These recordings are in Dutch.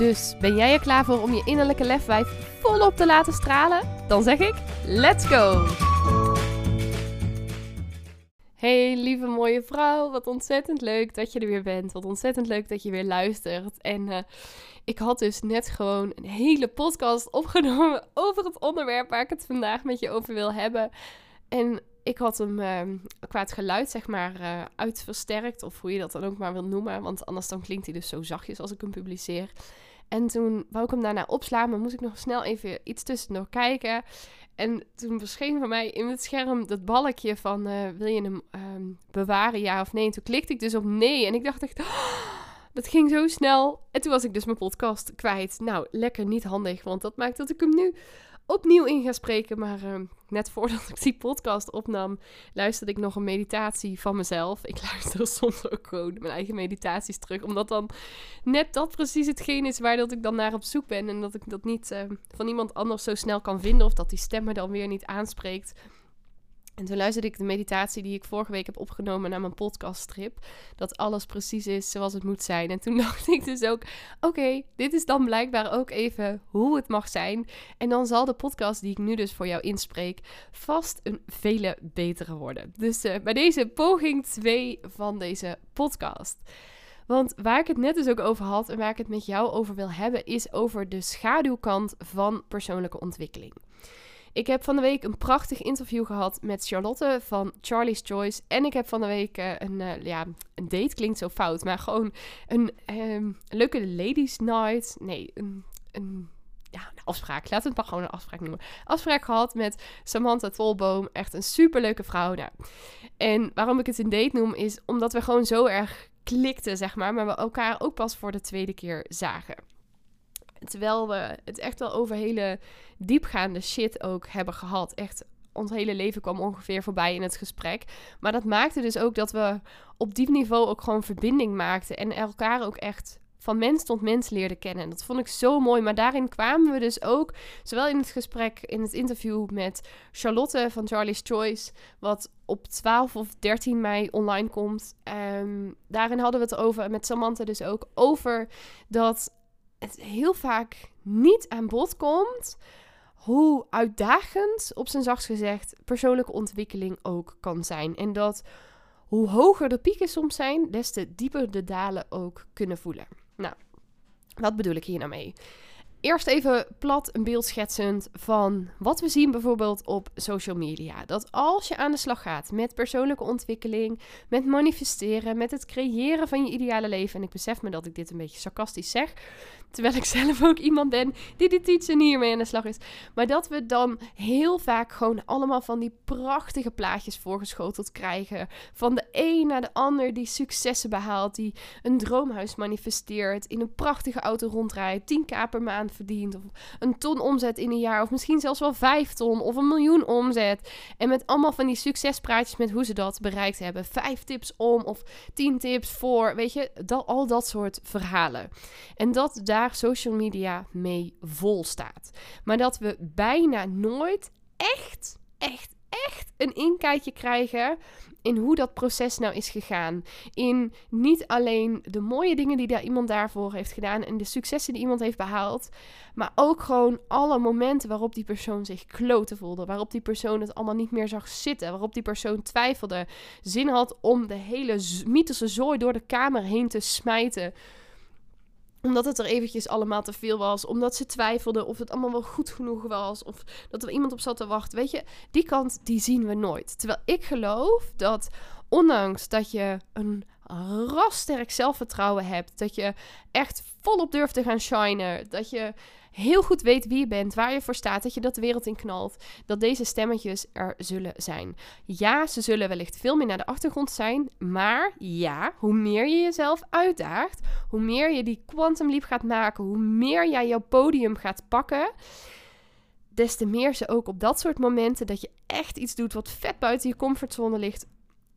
Dus ben jij er klaar voor om je innerlijke lefwijf volop te laten stralen? Dan zeg ik: let's go! Hey lieve mooie vrouw, wat ontzettend leuk dat je er weer bent. Wat ontzettend leuk dat je weer luistert. En uh, ik had dus net gewoon een hele podcast opgenomen over het onderwerp waar ik het vandaag met je over wil hebben. En ik had hem uh, qua het geluid, zeg maar, uh, uitversterkt. Of hoe je dat dan ook maar wil noemen. Want anders dan klinkt hij dus zo zachtjes als ik hem publiceer. En toen wou ik hem daarna opslaan, maar moest ik nog snel even iets tussendoor kijken. En toen verscheen van mij in het scherm dat balkje van uh, wil je hem um, bewaren, ja of nee. En toen klikte ik dus op nee en ik dacht echt, oh, dat ging zo snel. En toen was ik dus mijn podcast kwijt. Nou, lekker niet handig, want dat maakt dat ik hem nu opnieuw in ga spreken. Maar uh, net voordat ik die podcast opnam, luisterde ik nog een meditatie van mezelf. Ik luister soms ook gewoon mijn eigen meditaties terug. Omdat dan net dat precies hetgeen is waar dat ik dan naar op zoek ben. En dat ik dat niet uh, van iemand anders zo snel kan vinden. Of dat die stem me dan weer niet aanspreekt. En toen luisterde ik de meditatie die ik vorige week heb opgenomen naar mijn podcaststrip. Dat alles precies is zoals het moet zijn. En toen dacht ik dus ook: oké, dit is dan blijkbaar ook even hoe het mag zijn. En dan zal de podcast die ik nu dus voor jou inspreek vast een vele betere worden. Dus uh, bij deze poging 2 van deze podcast. Want waar ik het net dus ook over had en waar ik het met jou over wil hebben, is over de schaduwkant van persoonlijke ontwikkeling. Ik heb van de week een prachtig interview gehad met Charlotte van Charlie's Choice. En ik heb van de week uh, een, uh, ja, een date klinkt zo fout, maar gewoon een um, leuke ladies night. Nee, een, een ja, een afspraak. Laten we het maar gewoon een afspraak noemen. Afspraak gehad met Samantha Tolboom. Echt een superleuke vrouw. Nou, en waarom ik het een date noem, is omdat we gewoon zo erg klikten, zeg maar. Maar we elkaar ook pas voor de tweede keer zagen. Terwijl we het echt wel over hele diepgaande shit ook hebben gehad. Echt, ons hele leven kwam ongeveer voorbij in het gesprek. Maar dat maakte dus ook dat we op diep niveau ook gewoon verbinding maakten. En elkaar ook echt van mens tot mens leerden kennen. En dat vond ik zo mooi. Maar daarin kwamen we dus ook, zowel in het gesprek, in het interview met Charlotte van Charlie's Choice, wat op 12 of 13 mei online komt. Um, daarin hadden we het over, met Samantha dus ook, over dat het heel vaak niet aan bod komt hoe uitdagend, op zijn zachtst gezegd, persoonlijke ontwikkeling ook kan zijn. En dat hoe hoger de pieken soms zijn, des te dieper de dalen ook kunnen voelen. Nou, wat bedoel ik hier nou mee? Eerst even plat een beeld schetsend van wat we zien bijvoorbeeld op social media. Dat als je aan de slag gaat met persoonlijke ontwikkeling, met manifesteren, met het creëren van je ideale leven. En ik besef me dat ik dit een beetje sarcastisch zeg. Terwijl ik zelf ook iemand ben die dit iets en hiermee aan de slag is. Maar dat we dan heel vaak gewoon allemaal van die prachtige plaatjes voorgeschoteld krijgen. Van de een naar de ander die successen behaalt. Die een droomhuis manifesteert. In een prachtige auto rondrijdt. 10k per maand verdient. Of een ton omzet in een jaar. Of misschien zelfs wel 5 ton. Of een miljoen omzet. En met allemaal van die succespraatjes met hoe ze dat bereikt hebben. Vijf tips om. Of 10 tips voor. Weet je, dat, al dat soort verhalen. En dat daar social media mee vol staat. Maar dat we bijna nooit echt, echt, echt een inkijkje krijgen in hoe dat proces nou is gegaan. In niet alleen de mooie dingen die daar iemand daarvoor heeft gedaan en de successen die iemand heeft behaald, maar ook gewoon alle momenten waarop die persoon zich kloten voelde, waarop die persoon het allemaal niet meer zag zitten, waarop die persoon twijfelde, zin had om de hele mythische zooi door de kamer heen te smijten omdat het er eventjes allemaal te veel was. Omdat ze twijfelden of het allemaal wel goed genoeg was. Of dat er iemand op zat te wachten. Weet je, die kant die zien we nooit. Terwijl ik geloof dat ondanks dat je een rassterk zelfvertrouwen hebt. Dat je echt volop durft te gaan shinen. Dat je heel goed weet wie je bent, waar je voor staat, dat je dat de wereld in knalt, dat deze stemmetjes er zullen zijn. Ja, ze zullen wellicht veel meer naar de achtergrond zijn, maar ja, hoe meer je jezelf uitdaagt, hoe meer je die quantum leap gaat maken, hoe meer jij jouw podium gaat pakken, des te meer ze ook op dat soort momenten dat je echt iets doet wat vet buiten je comfortzone ligt,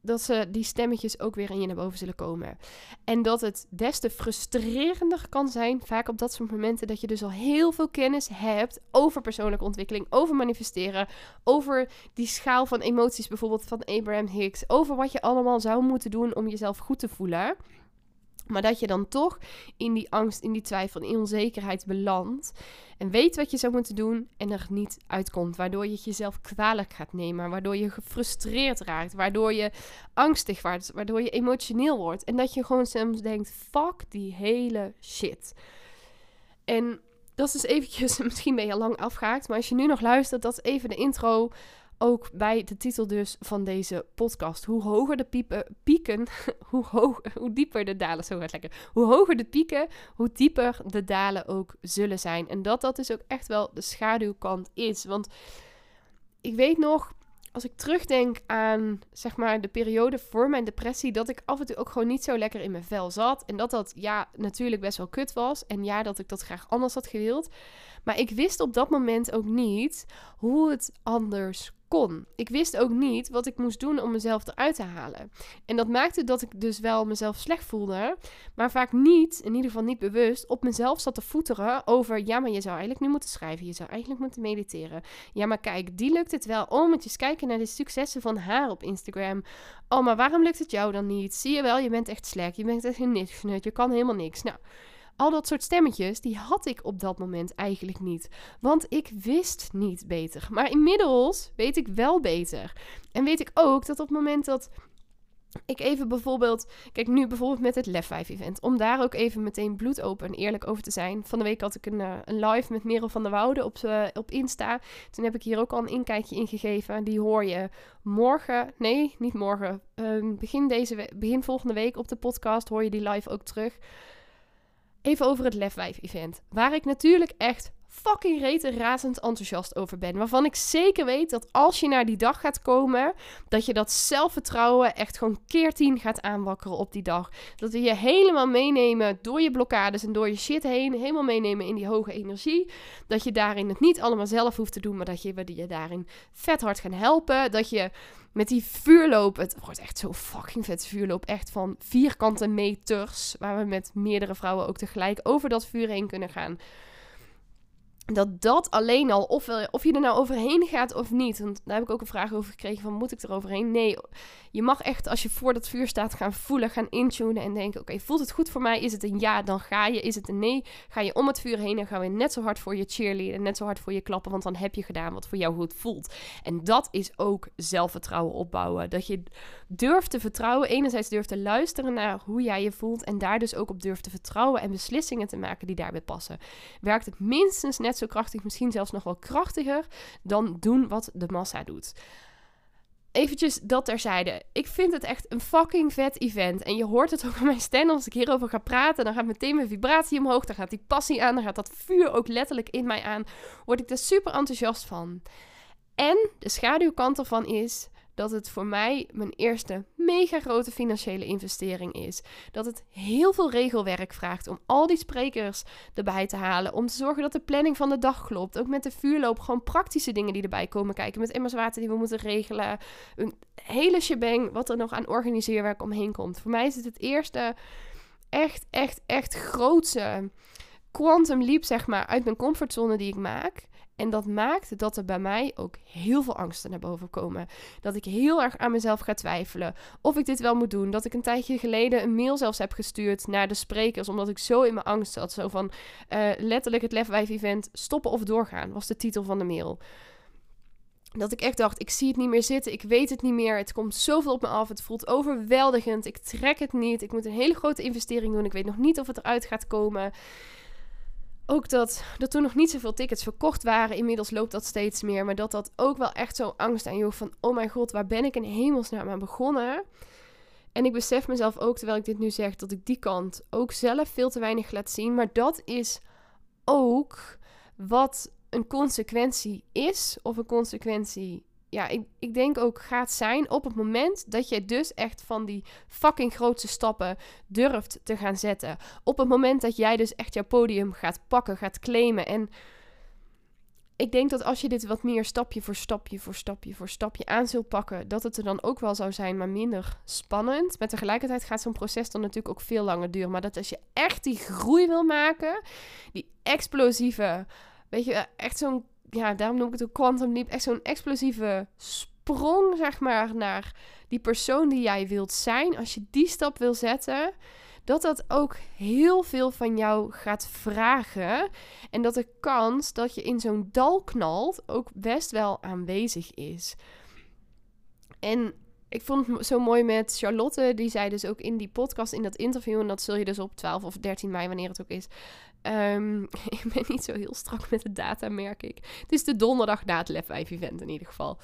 dat ze die stemmetjes ook weer in je naar boven zullen komen. En dat het des te frustrerender kan zijn, vaak op dat soort momenten, dat je dus al heel veel kennis hebt over persoonlijke ontwikkeling, over manifesteren, over die schaal van emoties, bijvoorbeeld van Abraham Hicks, over wat je allemaal zou moeten doen om jezelf goed te voelen. Maar dat je dan toch in die angst, in die twijfel, in onzekerheid belandt. En weet wat je zou moeten doen en er niet uitkomt. Waardoor je het jezelf kwalijk gaat nemen. Waardoor je gefrustreerd raakt. Waardoor je angstig wordt. Waardoor je emotioneel wordt. En dat je gewoon soms denkt, fuck die hele shit. En dat is dus eventjes, misschien ben je al lang afgehaakt. Maar als je nu nog luistert, dat is even de intro ook bij de titel dus van deze podcast. Hoe hoger de piepen, pieken, hoe, hoog, hoe dieper de dalen, zo gaat lekker. Hoe hoger de pieken, hoe dieper de dalen ook zullen zijn. En dat dat dus ook echt wel de schaduwkant is. Want ik weet nog, als ik terugdenk aan zeg maar de periode voor mijn depressie, dat ik af en toe ook gewoon niet zo lekker in mijn vel zat. En dat dat ja, natuurlijk best wel kut was. En ja, dat ik dat graag anders had gewild. Maar ik wist op dat moment ook niet hoe het anders kon. Ik wist ook niet wat ik moest doen om mezelf eruit te halen. En dat maakte dat ik dus wel mezelf slecht voelde, maar vaak niet, in ieder geval niet bewust, op mezelf zat te voeteren over: ja, maar je zou eigenlijk nu moeten schrijven, je zou eigenlijk moeten mediteren. Ja, maar kijk, die lukt het wel. Oh, moet je eens kijken naar de successen van haar op Instagram. Oh, maar waarom lukt het jou dan niet? Zie je wel, je bent echt slecht, je bent echt een niks, je kan helemaal niks. Nou. Al dat soort stemmetjes, die had ik op dat moment eigenlijk niet. Want ik wist niet beter. Maar inmiddels weet ik wel beter. En weet ik ook dat op het moment dat ik even bijvoorbeeld, kijk nu bijvoorbeeld met het Lef 5 event, om daar ook even meteen bloedopen en eerlijk over te zijn. Van de week had ik een, uh, een live met Merel van der Woude op, uh, op Insta. Toen heb ik hier ook al een inkijkje in gegeven. Die hoor je morgen, nee, niet morgen, uh, begin, deze begin volgende week op de podcast hoor je die live ook terug. Even over het Lef 5 event. Waar ik natuurlijk echt fucking rete razend enthousiast over ben. Waarvan ik zeker weet dat als je naar die dag gaat komen, dat je dat zelfvertrouwen echt gewoon keer tien gaat aanwakkeren op die dag. Dat we je helemaal meenemen door je blokkades en door je shit heen. Helemaal meenemen in die hoge energie. Dat je daarin het niet allemaal zelf hoeft te doen, maar dat je, je daarin vet hard gaan helpen. Dat je met die vuurloop. Het wordt echt zo fucking vet vuurloop. Echt van vierkante meters. Waar we met meerdere vrouwen ook tegelijk over dat vuur heen kunnen gaan dat dat alleen al, of, of je er nou overheen gaat of niet. Want daar heb ik ook een vraag over gekregen van, moet ik er overheen? Nee, je mag echt als je voor dat vuur staat gaan voelen, gaan intunen en denken, oké, voelt het goed voor mij? Is het een ja, dan ga je. Is het een nee, ga je om het vuur heen en gaan we net zo hard voor je cheerleaden, net zo hard voor je klappen, want dan heb je gedaan wat voor jou goed voelt. En dat is ook zelfvertrouwen opbouwen. Dat je durft te vertrouwen, enerzijds durft te luisteren naar hoe jij je voelt en daar dus ook op durft te vertrouwen en beslissingen te maken die daarbij passen. Werkt het minstens net zo krachtig, misschien zelfs nog wel krachtiger dan doen wat de massa doet. Eventjes dat terzijde. Ik vind het echt een fucking vet event. En je hoort het ook aan mijn stem als ik hierover ga praten. Dan gaat meteen mijn vibratie omhoog. Dan gaat die passie aan. Dan gaat dat vuur ook letterlijk in mij aan. Word ik er super enthousiast van. En de schaduwkant ervan is dat het voor mij mijn eerste mega grote financiële investering is. Dat het heel veel regelwerk vraagt om al die sprekers erbij te halen. Om te zorgen dat de planning van de dag klopt. Ook met de vuurloop, gewoon praktische dingen die erbij komen kijken. Met immers water die we moeten regelen. Een hele shebang wat er nog aan organiseerwerk omheen komt. Voor mij is het het eerste echt, echt, echt grootste quantum leap, zeg maar, uit mijn comfortzone die ik maak. En dat maakt dat er bij mij ook heel veel angsten naar boven komen. Dat ik heel erg aan mezelf ga twijfelen of ik dit wel moet doen. Dat ik een tijdje geleden een mail zelfs heb gestuurd naar de sprekers, omdat ik zo in mijn angst zat. Zo van uh, letterlijk het Lef event stoppen of doorgaan, was de titel van de mail. Dat ik echt dacht, ik zie het niet meer zitten, ik weet het niet meer, het komt zoveel op me af, het voelt overweldigend, ik trek het niet, ik moet een hele grote investering doen, ik weet nog niet of het eruit gaat komen ook dat er toen nog niet zoveel tickets verkocht waren. Inmiddels loopt dat steeds meer. Maar dat dat ook wel echt zo'n angst aan joeg van... Oh mijn god, waar ben ik in hemelsnaam aan begonnen? En ik besef mezelf ook, terwijl ik dit nu zeg, dat ik die kant ook zelf veel te weinig laat zien. Maar dat is ook wat een consequentie is, of een consequentie ja, ik, ik denk ook gaat zijn op het moment dat jij dus echt van die fucking grootste stappen durft te gaan zetten. Op het moment dat jij dus echt jouw podium gaat pakken, gaat claimen. En ik denk dat als je dit wat meer stapje voor stapje voor stapje voor stapje aan zult pakken, dat het er dan ook wel zou zijn, maar minder spannend. Maar tegelijkertijd gaat zo'n proces dan natuurlijk ook veel langer duren. Maar dat als je echt die groei wil maken, die explosieve, weet je, echt zo'n ja, daarom noem ik het ook Quantum Leap. Echt zo'n explosieve sprong, zeg maar, naar die persoon die jij wilt zijn. Als je die stap wil zetten, dat dat ook heel veel van jou gaat vragen. En dat de kans dat je in zo'n dal knalt ook best wel aanwezig is. En ik vond het zo mooi met Charlotte. Die zei dus ook in die podcast, in dat interview. En dat zul je dus op 12 of 13 mei, wanneer het ook is. Um, ik ben niet zo heel strak met de data, merk ik. Het is de donderdag na het Lef 5 event in ieder geval.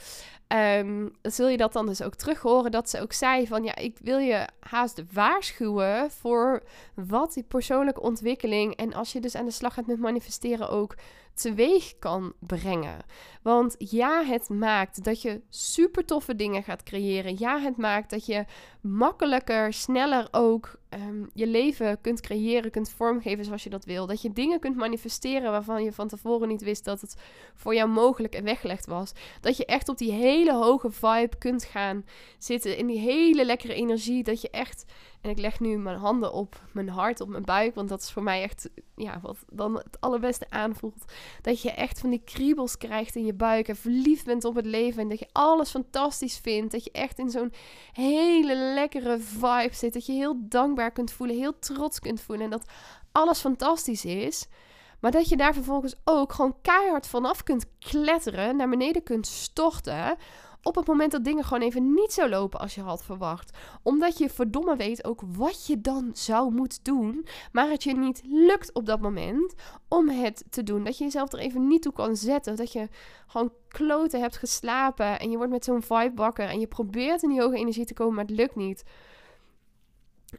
Dan zul je dat dan dus ook terug horen. Dat ze ook zei van ja, ik wil je haast waarschuwen voor wat die persoonlijke ontwikkeling. En als je dus aan de slag gaat met manifesteren ook teweeg kan brengen. Want ja, het maakt dat je super toffe dingen gaat creëren. Ja, het maakt dat je makkelijker, sneller ook um, je leven kunt creëren, kunt vormgeven zoals je dat wil. Dat je dingen kunt manifesteren waarvan je van tevoren niet wist dat het voor jou mogelijk en weggelegd was. Dat je echt op die hele hoge vibe kunt gaan zitten, in die hele lekkere energie. Dat je echt en ik leg nu mijn handen op mijn hart, op mijn buik. Want dat is voor mij echt ja, wat dan het allerbeste aanvoelt. Dat je echt van die kriebels krijgt in je buik. En verliefd bent op het leven. En dat je alles fantastisch vindt. Dat je echt in zo'n hele lekkere vibe zit. Dat je heel dankbaar kunt voelen. Heel trots kunt voelen. En dat alles fantastisch is. Maar dat je daar vervolgens ook gewoon keihard vanaf kunt kletteren. Naar beneden kunt storten op het moment dat dingen gewoon even niet zo lopen als je had verwacht. Omdat je verdomme weet ook wat je dan zou moeten doen, maar het je niet lukt op dat moment om het te doen. Dat je jezelf er even niet toe kan zetten. Dat je gewoon kloten hebt geslapen en je wordt met zo'n vibe wakker en je probeert in die hoge energie te komen, maar het lukt niet.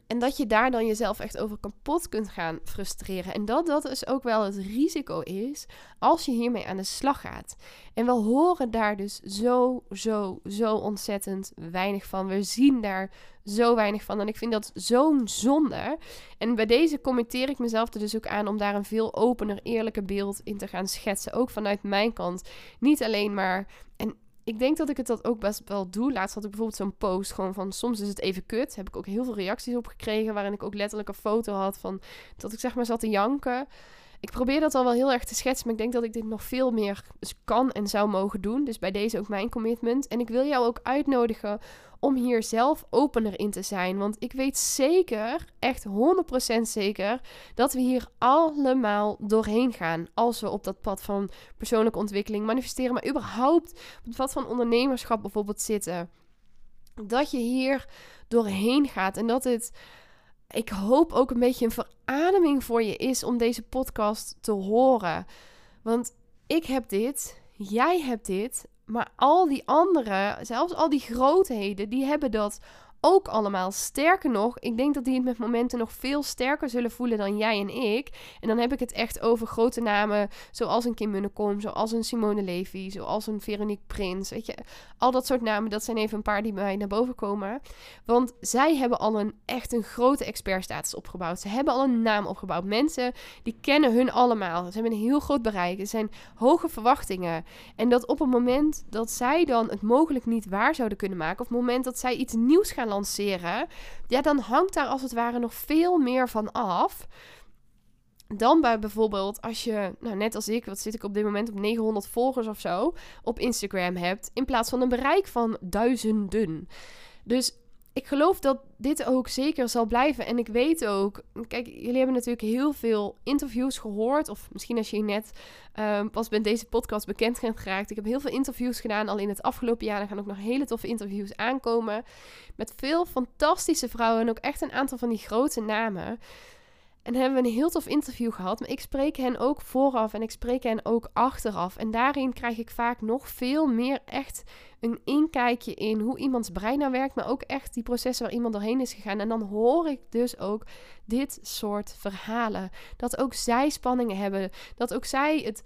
En dat je daar dan jezelf echt over kapot kunt gaan frustreren. En dat dat dus ook wel het risico is als je hiermee aan de slag gaat. En we horen daar dus zo, zo, zo ontzettend weinig van. We zien daar zo weinig van. En ik vind dat zo'n zonde. En bij deze committeer ik mezelf er dus ook aan om daar een veel opener, eerlijker beeld in te gaan schetsen. Ook vanuit mijn kant. Niet alleen maar. En ik denk dat ik het dat ook best wel doe. Laatst had ik bijvoorbeeld zo'n post gewoon van soms is het even kut. Heb ik ook heel veel reacties op gekregen waarin ik ook letterlijk een foto had van dat ik zeg maar zat te janken. Ik probeer dat al wel heel erg te schetsen, maar ik denk dat ik dit nog veel meer kan en zou mogen doen. Dus bij deze ook mijn commitment. En ik wil jou ook uitnodigen om hier zelf opener in te zijn. Want ik weet zeker, echt 100% zeker, dat we hier allemaal doorheen gaan. Als we op dat pad van persoonlijke ontwikkeling manifesteren, maar überhaupt op het pad van ondernemerschap bijvoorbeeld zitten. Dat je hier doorheen gaat en dat het ik hoop ook een beetje een verademing voor je is om deze podcast te horen. Want ik heb dit, jij hebt dit, maar al die anderen, zelfs al die grootheden, die hebben dat ook allemaal. Sterker nog, ik denk dat die het met momenten nog veel sterker zullen voelen dan jij en ik. En dan heb ik het echt over grote namen zoals een Kim Munnekom, zoals een Simone Levy, zoals een Veronique Prins. Weet je, al dat soort namen, dat zijn even een paar die mij naar boven komen. Want zij hebben al een echt een grote expertstatus opgebouwd. Ze hebben al een naam opgebouwd. Mensen die kennen hun allemaal. Ze hebben een heel groot bereik. Er zijn hoge verwachtingen. En dat op het moment dat zij dan het mogelijk niet waar zouden kunnen maken, of het moment dat zij iets nieuws gaan lanceren, ja, dan hangt daar als het ware nog veel meer van af. Dan bij bijvoorbeeld als je, nou net als ik, wat zit ik op dit moment op 900 volgers of zo, op Instagram hebt, in plaats van een bereik van duizenden. Dus ik geloof dat dit ook zeker zal blijven. En ik weet ook, kijk, jullie hebben natuurlijk heel veel interviews gehoord. Of misschien als je net uh, pas met deze podcast bekend bent geraakt. Ik heb heel veel interviews gedaan al in het afgelopen jaar. Er gaan ook nog hele toffe interviews aankomen. Met veel fantastische vrouwen en ook echt een aantal van die grote namen. En hebben we een heel tof interview gehad. Maar ik spreek hen ook vooraf en ik spreek hen ook achteraf. En daarin krijg ik vaak nog veel meer echt een inkijkje in hoe iemands brein nou werkt. Maar ook echt die processen waar iemand doorheen is gegaan. En dan hoor ik dus ook dit soort verhalen. Dat ook zij spanningen hebben. Dat ook zij het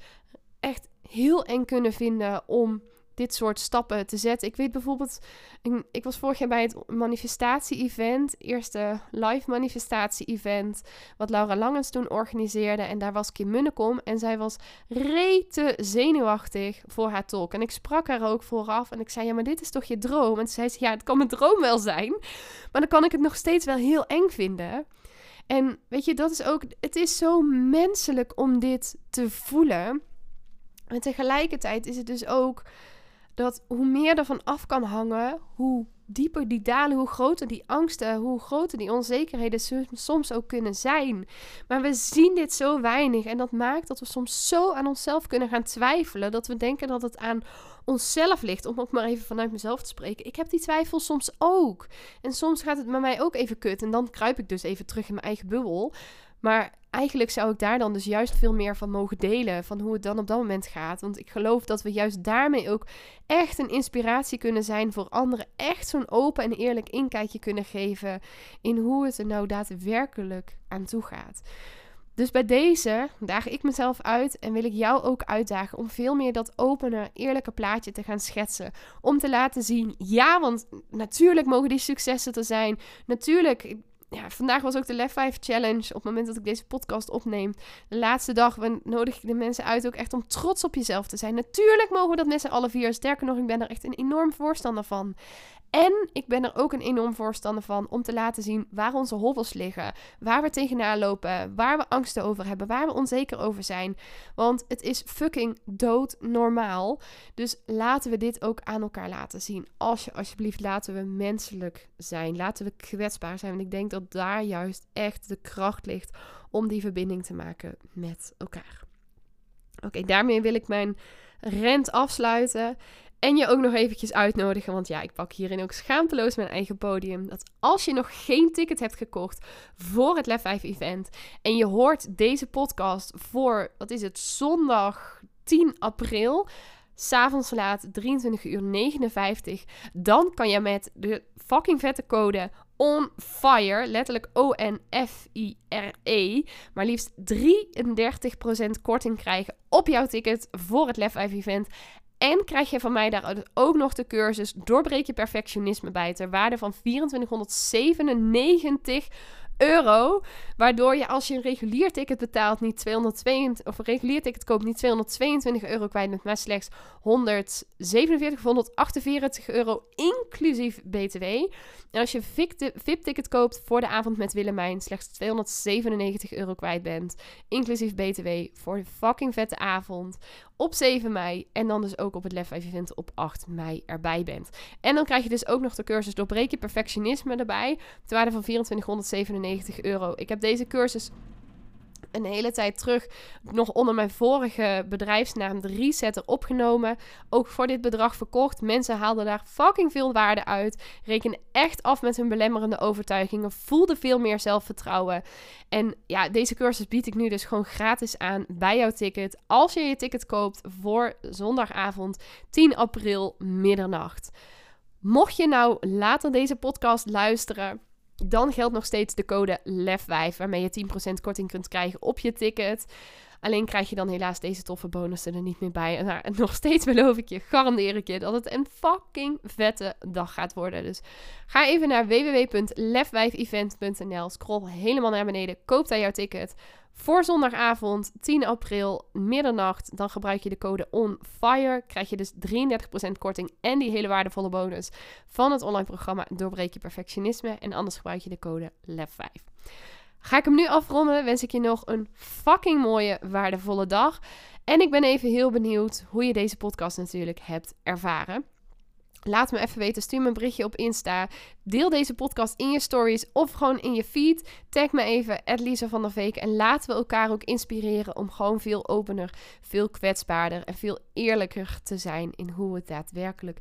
echt heel eng kunnen vinden om dit soort stappen te zetten. Ik weet bijvoorbeeld, ik was vorig jaar bij het manifestatie-event, eerste live manifestatie-event, wat Laura Langens toen organiseerde. En daar was Kim Munnekom en zij was rete zenuwachtig voor haar talk. En ik sprak haar ook vooraf en ik zei, ja, maar dit is toch je droom? En zei ze, ja, het kan mijn droom wel zijn, maar dan kan ik het nog steeds wel heel eng vinden. En weet je, dat is ook, het is zo menselijk om dit te voelen. En tegelijkertijd is het dus ook dat hoe meer er van af kan hangen, hoe dieper die dalen, hoe groter die angsten, hoe groter die onzekerheden soms ook kunnen zijn. Maar we zien dit zo weinig en dat maakt dat we soms zo aan onszelf kunnen gaan twijfelen dat we denken dat het aan onszelf ligt. Om ook maar even vanuit mezelf te spreken. Ik heb die twijfel soms ook. En soms gaat het met mij ook even kut en dan kruip ik dus even terug in mijn eigen bubbel. Maar eigenlijk zou ik daar dan dus juist veel meer van mogen delen. Van hoe het dan op dat moment gaat. Want ik geloof dat we juist daarmee ook echt een inspiratie kunnen zijn voor anderen. Echt zo'n open en eerlijk inkijkje kunnen geven in hoe het er nou daadwerkelijk aan toe gaat. Dus bij deze daag ik mezelf uit en wil ik jou ook uitdagen om veel meer dat opene, eerlijke plaatje te gaan schetsen. Om te laten zien, ja, want natuurlijk mogen die successen er zijn. Natuurlijk ja, vandaag was ook de Lef 5 Challenge. Op het moment dat ik deze podcast opneem. De laatste dag nodig ik de mensen uit ook echt om trots op jezelf te zijn. Natuurlijk mogen we dat met z'n allen vier. Sterker nog, ik ben er echt een enorm voorstander van. En ik ben er ook een enorm voorstander van om te laten zien waar onze hobbels liggen. Waar we tegenaan lopen. Waar we angsten over hebben. Waar we onzeker over zijn. Want het is fucking dood normaal. Dus laten we dit ook aan elkaar laten zien. Als je alsjeblieft laten we menselijk zijn. Laten we kwetsbaar zijn. Want ik denk dat daar juist echt de kracht ligt om die verbinding te maken met elkaar. Oké, daarmee wil ik mijn rent afsluiten. En je ook nog eventjes uitnodigen, want ja, ik pak hierin ook schaamteloos mijn eigen podium. Dat als je nog geen ticket hebt gekocht voor het Lef 5 event en je hoort deze podcast voor, wat is het, zondag 10 april, s'avonds laat 23 uur 59, dan kan je met de fucking vette code on fire, letterlijk O-N-F-I-R-E, maar liefst 33% korting krijgen op jouw ticket voor het Lef 5 event. En krijg je van mij daar ook nog de cursus Doorbreek je perfectionisme bij ter waarde van 2497 euro. Waardoor je als je een regulier ticket betaalt niet 222 of een regulier ticket koopt niet 222 euro kwijt met maar slechts 147 of 148 euro inclusief BTW. En als je VIP-ticket koopt voor de avond met Willemijn slechts 297 euro kwijt bent, inclusief BTW voor de fucking vette avond op 7 mei en dan dus ook op het Lef 5 event op 8 mei erbij bent. En dan krijg je dus ook nog de cursus Doorbreek je perfectionisme erbij, ter waarde van 2497 euro. Ik heb deze cursus een hele tijd terug nog onder mijn vorige bedrijfsnaam de Resetter opgenomen. Ook voor dit bedrag verkocht. Mensen haalden daar fucking veel waarde uit. Rekenen echt af met hun belemmerende overtuigingen. Voelden veel meer zelfvertrouwen. En ja, deze cursus bied ik nu dus gewoon gratis aan bij jouw ticket. Als je je ticket koopt voor zondagavond 10 april middernacht. Mocht je nou later deze podcast luisteren dan geldt nog steeds de code LEF5, waarmee je 10% korting kunt krijgen op je ticket. Alleen krijg je dan helaas deze toffe bonussen er niet meer bij. En nog steeds beloof ik je, garandeer ik je, dat het een fucking vette dag gaat worden. Dus ga even naar www.lef5event.nl. Scroll helemaal naar beneden, koop daar jouw ticket. Voor zondagavond 10 april, middernacht, dan gebruik je de code ONFIRE. Krijg je dus 33% korting en die hele waardevolle bonus van het online programma Doorbreek je perfectionisme. En anders gebruik je de code LEF5. Ga ik hem nu afronden, wens ik je nog een fucking mooie, waardevolle dag. En ik ben even heel benieuwd hoe je deze podcast natuurlijk hebt ervaren. Laat me even weten. Stuur me een berichtje op Insta. Deel deze podcast in je stories of gewoon in je feed. Tag me even, Lisa van der Veek. En laten we elkaar ook inspireren om gewoon veel opener, veel kwetsbaarder en veel eerlijker te zijn in hoe het daadwerkelijk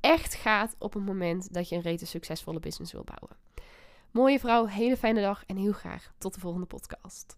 echt gaat op het moment dat je een rete succesvolle business wil bouwen. Mooie vrouw, hele fijne dag en heel graag tot de volgende podcast.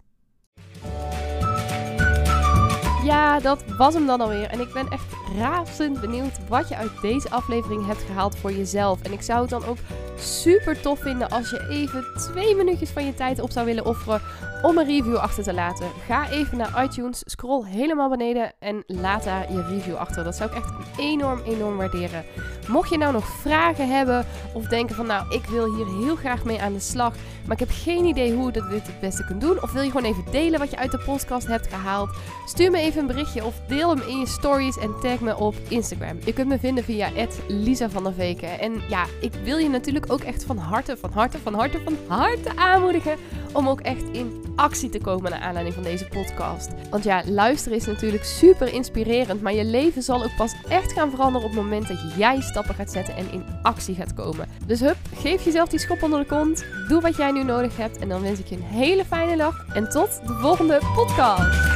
Ja, dat was hem dan alweer. En ik ben echt razend benieuwd wat je uit deze aflevering hebt gehaald voor jezelf. En ik zou het dan ook super tof vinden als je even twee minuutjes van je tijd op zou willen offeren om een review achter te laten. Ga even naar iTunes, scroll helemaal beneden en laat daar je review achter. Dat zou ik echt enorm, enorm waarderen. Mocht je nou nog vragen hebben of denken van nou, ik wil hier heel graag mee aan de slag, maar ik heb geen idee hoe je dit het beste kunt doen. Of wil je gewoon even delen wat je uit de podcast hebt gehaald? Stuur me even een berichtje of deel hem in je stories en tag me op Instagram. Je kunt me vinden via Lisa van der Veken. En ja, ik wil je natuurlijk ook echt van harte, van harte, van harte, van harte aanmoedigen om ook echt in actie te komen naar aanleiding van deze podcast. Want ja, luisteren is natuurlijk super inspirerend, maar je leven zal ook pas echt gaan veranderen op het moment dat jij stappen gaat zetten en in actie gaat komen. Dus hup, geef jezelf die schop onder de kont, doe wat jij nu nodig hebt en dan wens ik je een hele fijne dag en tot de volgende podcast.